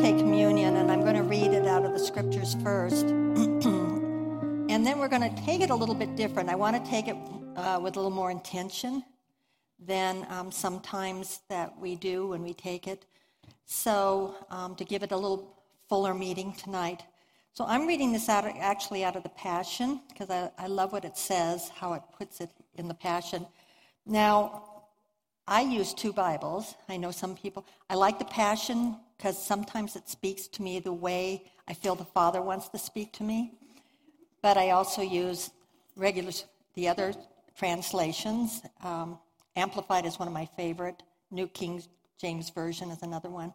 take communion, and I'm going to read it out of the scriptures first. and then we're going to take it a little bit different. I want to take it uh, with a little more intention than um, sometimes that we do when we take it. So, um, to give it a little fuller meaning tonight. So, I'm reading this out actually out of the Passion because I, I love what it says, how it puts it in the Passion. Now, I use two Bibles. I know some people, I like the Passion because sometimes it speaks to me the way I feel the Father wants to speak to me. But I also use regular, the other translations. Um, Amplified is one of my favorite. New King James Version is another one.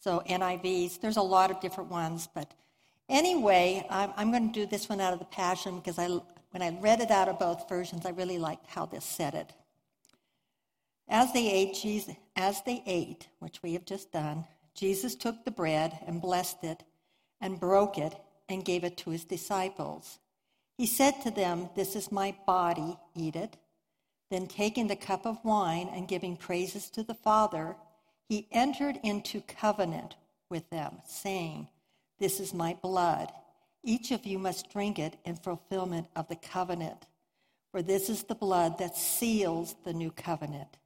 So NIVs, there's a lot of different ones. But anyway, I'm, I'm going to do this one out of the Passion because I, when I read it out of both versions, I really liked how this said it. As they ate, Jesus, as they ate, which we have just done, Jesus took the bread and blessed it and broke it and gave it to his disciples. He said to them, This is my body, eat it. Then, taking the cup of wine and giving praises to the Father, he entered into covenant with them, saying, This is my blood. Each of you must drink it in fulfillment of the covenant. For this is the blood that seals the new covenant.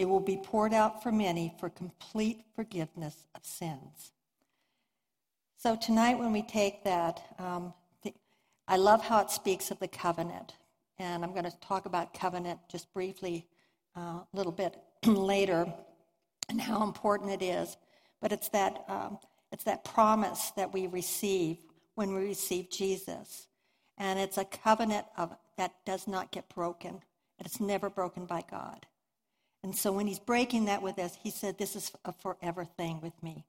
It will be poured out for many for complete forgiveness of sins. So, tonight, when we take that, um, I love how it speaks of the covenant. And I'm going to talk about covenant just briefly uh, a little bit later and how important it is. But it's that, um, it's that promise that we receive when we receive Jesus. And it's a covenant of, that does not get broken. It's never broken by God. And so when he's breaking that with us, he said, This is a forever thing with me.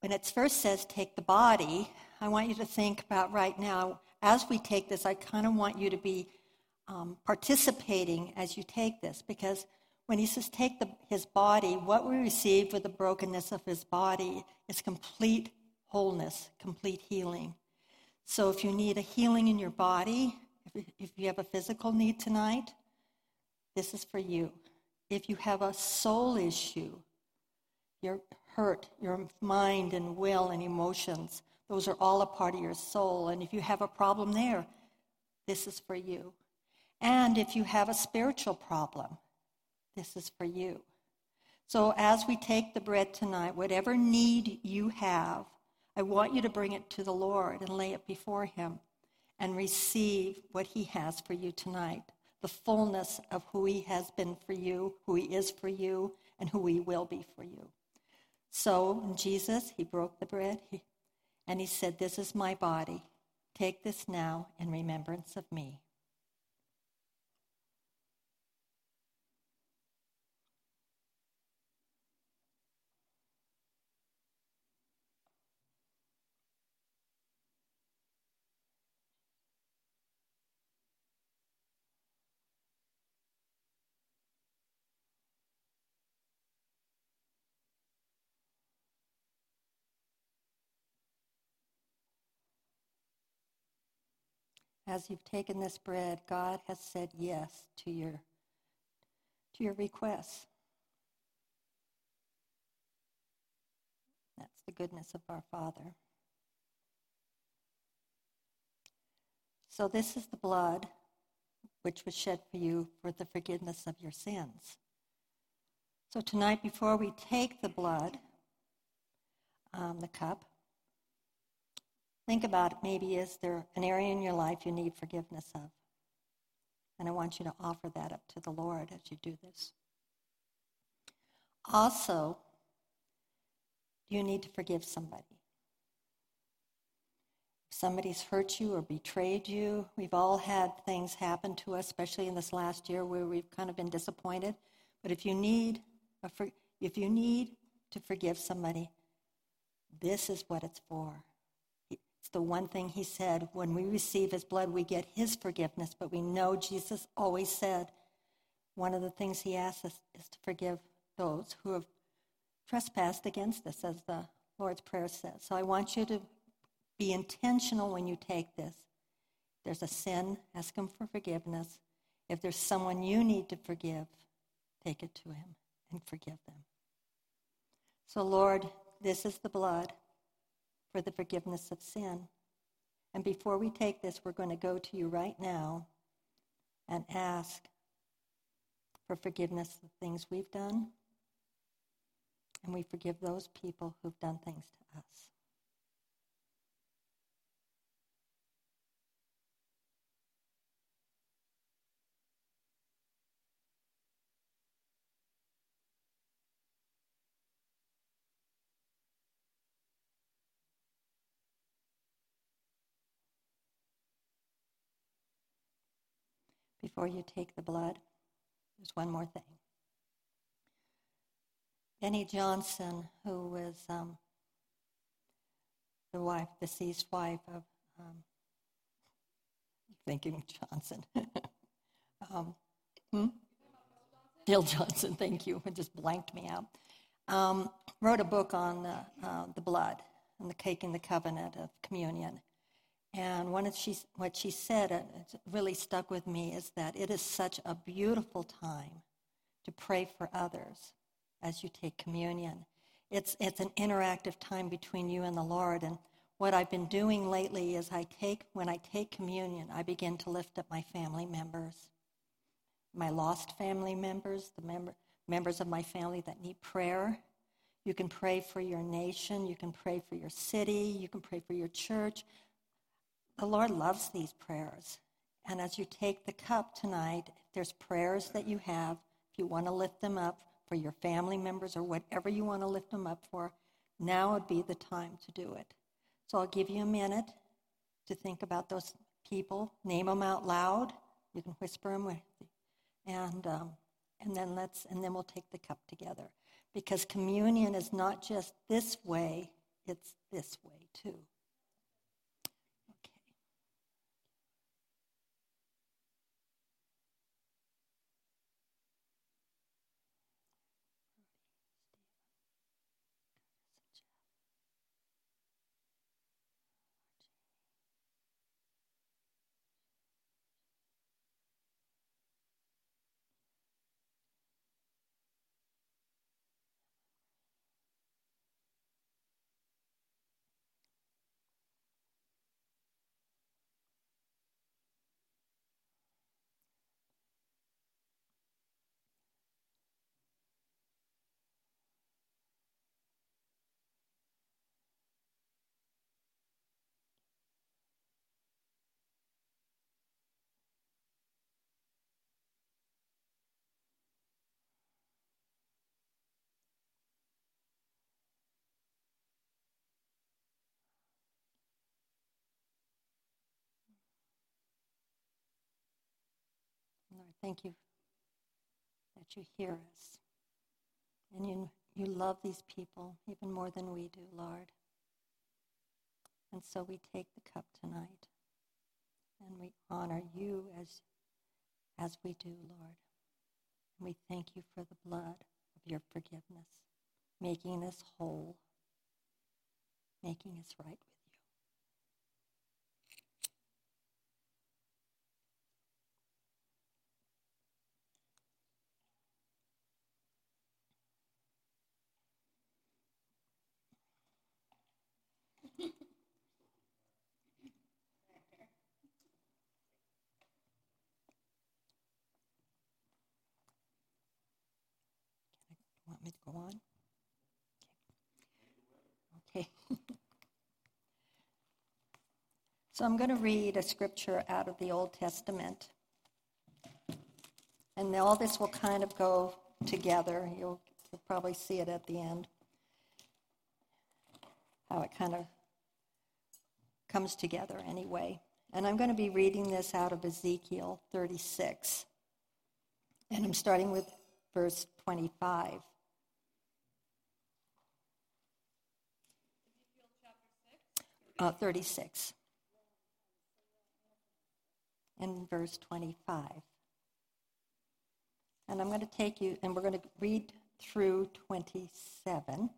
When it first says take the body, I want you to think about right now as we take this, I kind of want you to be um, participating as you take this because when he says take the, his body, what we receive with the brokenness of his body is complete wholeness, complete healing. So if you need a healing in your body, if, if you have a physical need tonight, this is for you. If you have a soul issue, your hurt, your mind and will and emotions, those are all a part of your soul. And if you have a problem there, this is for you. And if you have a spiritual problem, this is for you. So as we take the bread tonight, whatever need you have, I want you to bring it to the Lord and lay it before Him and receive what He has for you tonight the fullness of who He has been for you, who He is for you, and who He will be for you. So, Jesus, He broke the bread, and he said, This is my body. Take this now in remembrance of me. As you've taken this bread, God has said yes to your, to your requests. That's the goodness of our Father. So, this is the blood which was shed for you for the forgiveness of your sins. So, tonight, before we take the blood, um, the cup, Think about it. Maybe is there an area in your life you need forgiveness of? And I want you to offer that up to the Lord as you do this. Also, you need to forgive somebody. If somebody's hurt you or betrayed you, we've all had things happen to us, especially in this last year where we've kind of been disappointed. But if you need, if you need to forgive somebody, this is what it's for. It's the one thing he said. When we receive his blood, we get his forgiveness, but we know Jesus always said one of the things he asks us is to forgive those who have trespassed against us, as the Lord's Prayer says. So I want you to be intentional when you take this. If there's a sin, ask him for forgiveness. If there's someone you need to forgive, take it to him and forgive them. So, Lord, this is the blood for the forgiveness of sin. And before we take this, we're going to go to you right now and ask for forgiveness of things we've done, and we forgive those people who've done things to us. Before you take the blood, there's one more thing. Beni Johnson, who was um, the wife, deceased wife of, um, thinking Johnson. um, hmm? Bill Johnson, thank you. It just blanked me out. Um, wrote a book on uh, uh, the blood and the cake and the covenant of communion. And one of she, what she said, uh, and it really stuck with me, is that it is such a beautiful time to pray for others as you take communion. It's, it's an interactive time between you and the Lord. And what I've been doing lately is I take, when I take communion, I begin to lift up my family members, my lost family members, the member, members of my family that need prayer. You can pray for your nation. You can pray for your city. You can pray for your church. The Lord loves these prayers. And as you take the cup tonight, there's prayers that you have. If you want to lift them up for your family members or whatever you want to lift them up for, now would be the time to do it. So I'll give you a minute to think about those people, name them out loud. You can whisper them with, and um, and then let's and then we'll take the cup together because communion is not just this way; it's this way too. Lord, thank you that you hear us. And you, you love these people even more than we do, Lord. And so we take the cup tonight and we honor you as, as we do, Lord. And we thank you for the blood of your forgiveness, making us whole, making us right with me to go on? Okay. so I'm going to read a scripture out of the Old Testament. And all this will kind of go together. You'll, you'll probably see it at the end. How it kind of comes together anyway. And I'm going to be reading this out of Ezekiel 36. And I'm starting with verse 25. Uh, 36 in verse 25. And I'm going to take you, and we're going to read through 27,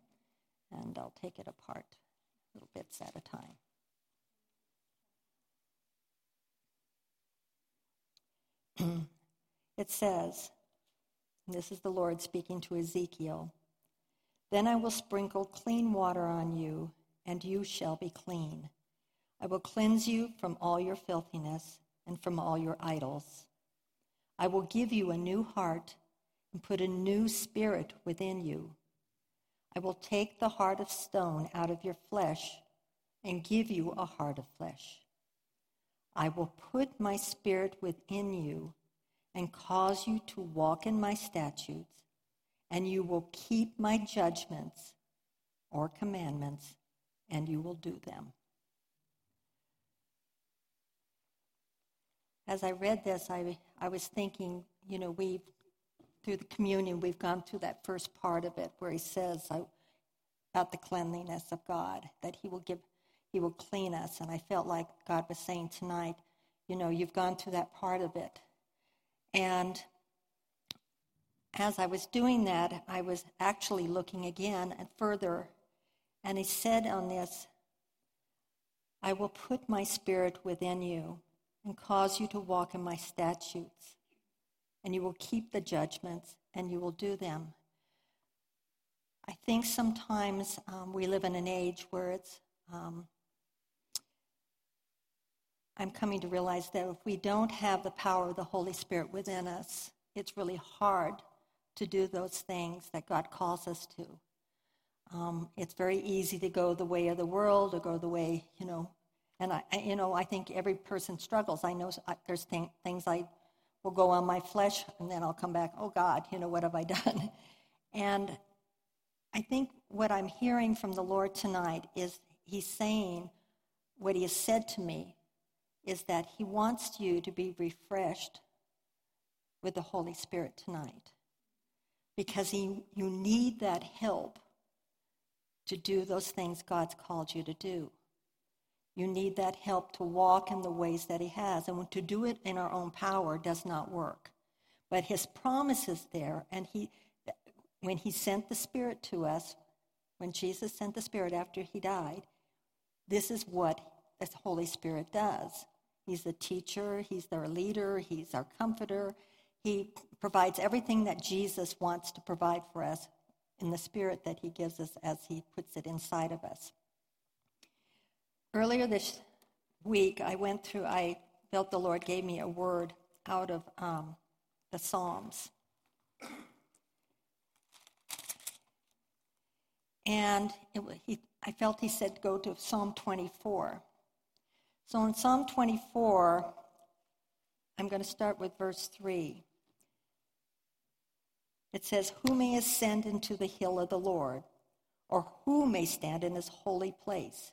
and I'll take it apart little bits at a time. it says, this is the Lord speaking to Ezekiel Then I will sprinkle clean water on you, and you shall be clean. I will cleanse you from all your filthiness and from all your idols. I will give you a new heart and put a new spirit within you. I will take the heart of stone out of your flesh and give you a heart of flesh. I will put my spirit within you and cause you to walk in my statutes and you will keep my judgments or commandments, and you will do them. As I read this, I, I was thinking, you know, we've, through the communion, we've gone through that first part of it where he says I, about the cleanliness of God, that he will give, he will clean us. And I felt like God was saying tonight, you know, you've gone through that part of it. And as I was doing that, I was actually looking again and further, and he said on this, I will put my spirit within you and cause you to walk in my statutes, and you will keep the judgments and you will do them. I think sometimes um, we live in an age where it's, um, I'm coming to realize that if we don't have the power of the Holy Spirit within us, it's really hard to do those things that God calls us to. Um, it's very easy to go the way of the world or go the way, you know, and I, you know, I think every person struggles. I know there's th- things I will go on my flesh and then I'll come back, oh God, you know, what have I done? And I think what I'm hearing from the Lord tonight is He's saying, what He has said to me is that He wants you to be refreshed with the Holy Spirit tonight because he, you need that help to do those things God's called you to do. You need that help to walk in the ways that He has. And to do it in our own power does not work. But His promise is there. And he, when He sent the Spirit to us, when Jesus sent the Spirit after He died, this is what the Holy Spirit does. He's the teacher, He's our leader, He's our comforter, he provides everything that Jesus wants to provide for us in the spirit that he gives us as he puts it inside of us. Earlier this week, I went through, I felt the Lord gave me a word out of um, the Psalms. And it, he, I felt he said, go to Psalm 24. So in Psalm 24, I'm going to start with verse 3. It says, Who may ascend into the hill of the Lord, or who may stand in his holy place?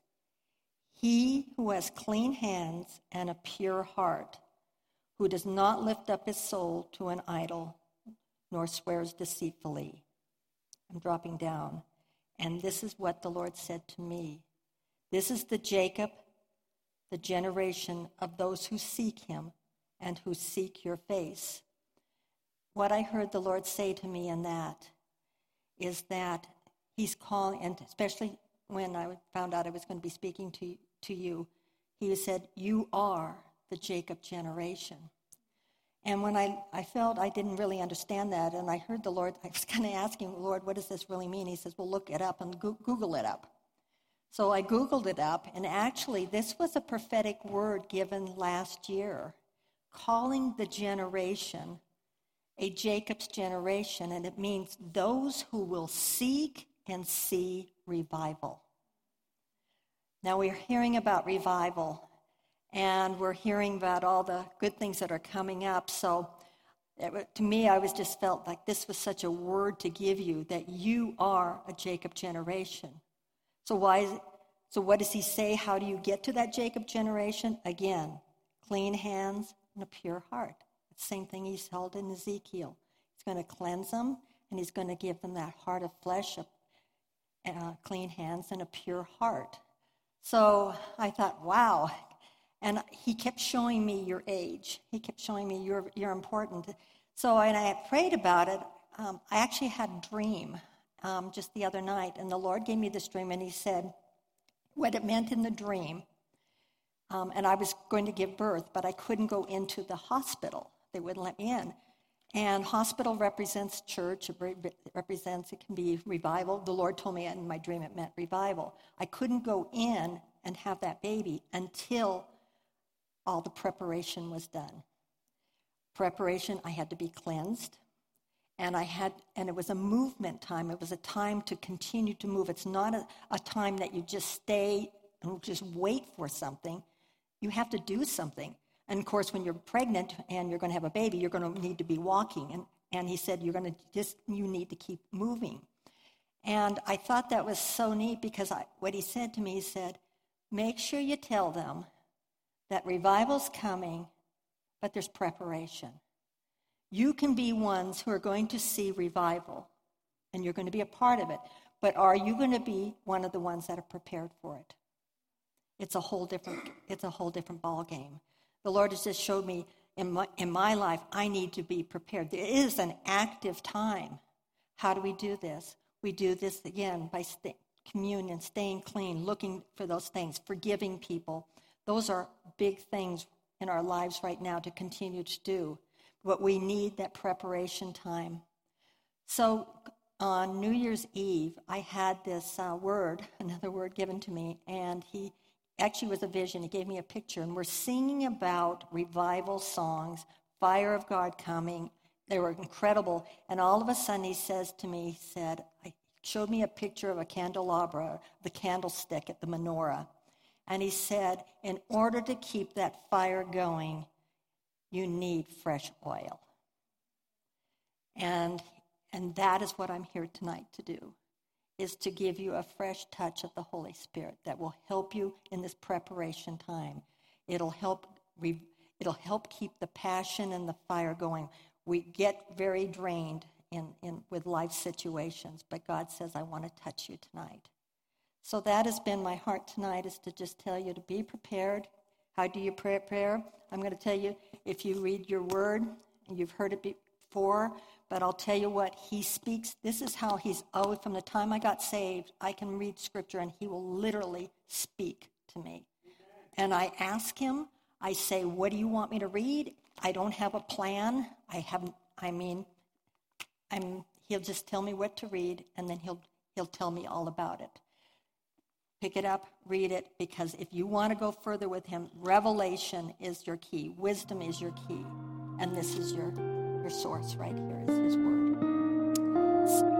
He who has clean hands and a pure heart, who does not lift up his soul to an idol, nor swears deceitfully. I'm dropping down. And this is what the Lord said to me. This is the Jacob, the generation of those who seek him and who seek your face what I heard the Lord say to me in that is that He's calling, and especially when I found out I was going to be speaking to, to you, He said, You are the Jacob generation. And when I, I felt I didn't really understand that, and I heard the Lord, I was kind of asking, Lord, what does this really mean? He says, Well, look it up and Google it up. So I Googled it up, and actually, this was a prophetic word given last year, calling the generation a Jacob's generation, and it means those who will seek and see revival. Now we're hearing about revival, and we're hearing about all the good things that are coming up. So it, to me, I was just felt like this was such a word to give you that you are a Jacob generation. So why? Is it, so what does he say? How do you get to that Jacob generation? Again, clean hands and a pure heart. Same thing he's held in Ezekiel. He's going to cleanse them, and he's going to give them that heart of flesh, uh, clean hands, and a pure heart. So I thought, wow. And he kept showing me your age. He kept showing me you're, you're important. So when I prayed about it, um, I actually had a dream um, just the other night, and the Lord gave me this dream, and He said what it meant in the dream. Um, and I was going to give birth, but I couldn't go into the hospital. They wouldn't let me in. And hospital represents church, it represents, it can be revival. The Lord told me in my dream it meant revival. I couldn't go in and have that baby until all the preparation was done. Preparation, I had to be cleansed. And I had, and it was a movement time. It was a time to continue to move. It's not a, a time that you just stay and just wait for something. You have to do something. And of course, when you're pregnant and you're going to have a baby, you're going to need to be walking. And, and he said, You're going to just, you need to keep moving. And I thought that was so neat because I, what he said to me, he said, Make sure you tell them that revival's coming, but there's preparation. You can be ones who are going to see revival, and you're going to be a part of it. But are you going to be one of the ones that are prepared for it? It's a whole different, it's a whole different ball game. The Lord has just showed me in my, in my life, I need to be prepared. There is an active time. How do we do this? We do this again by st- communion, staying clean, looking for those things, forgiving people. Those are big things in our lives right now to continue to do. But we need that preparation time. So on New Year's Eve, I had this uh, word, another word given to me, and he actually was a vision. He gave me a picture, and we're singing about revival songs, fire of God coming. They were incredible. And all of a sudden, he says to me, he said, I showed me a picture of a candelabra, the candlestick at the menorah. And he said, in order to keep that fire going, you need fresh oil. And, and that is what I'm here tonight to do is to give you a fresh touch of the Holy Spirit that will help you in this preparation time. It'll help re- it'll help keep the passion and the fire going. We get very drained in, in with life situations, but God says, I want to touch you tonight. So that has been my heart tonight is to just tell you to be prepared. How do you prepare? I'm going to tell you if you read your word, and you've heard it before, but I'll tell you what, he speaks. This is how he's always, from the time I got saved, I can read scripture and he will literally speak to me. And I ask him, I say, What do you want me to read? I don't have a plan. I haven't, I mean, I'm, he'll just tell me what to read and then he'll, he'll tell me all about it. Pick it up, read it, because if you want to go further with him, revelation is your key, wisdom is your key, and this is your your source right here is His Word.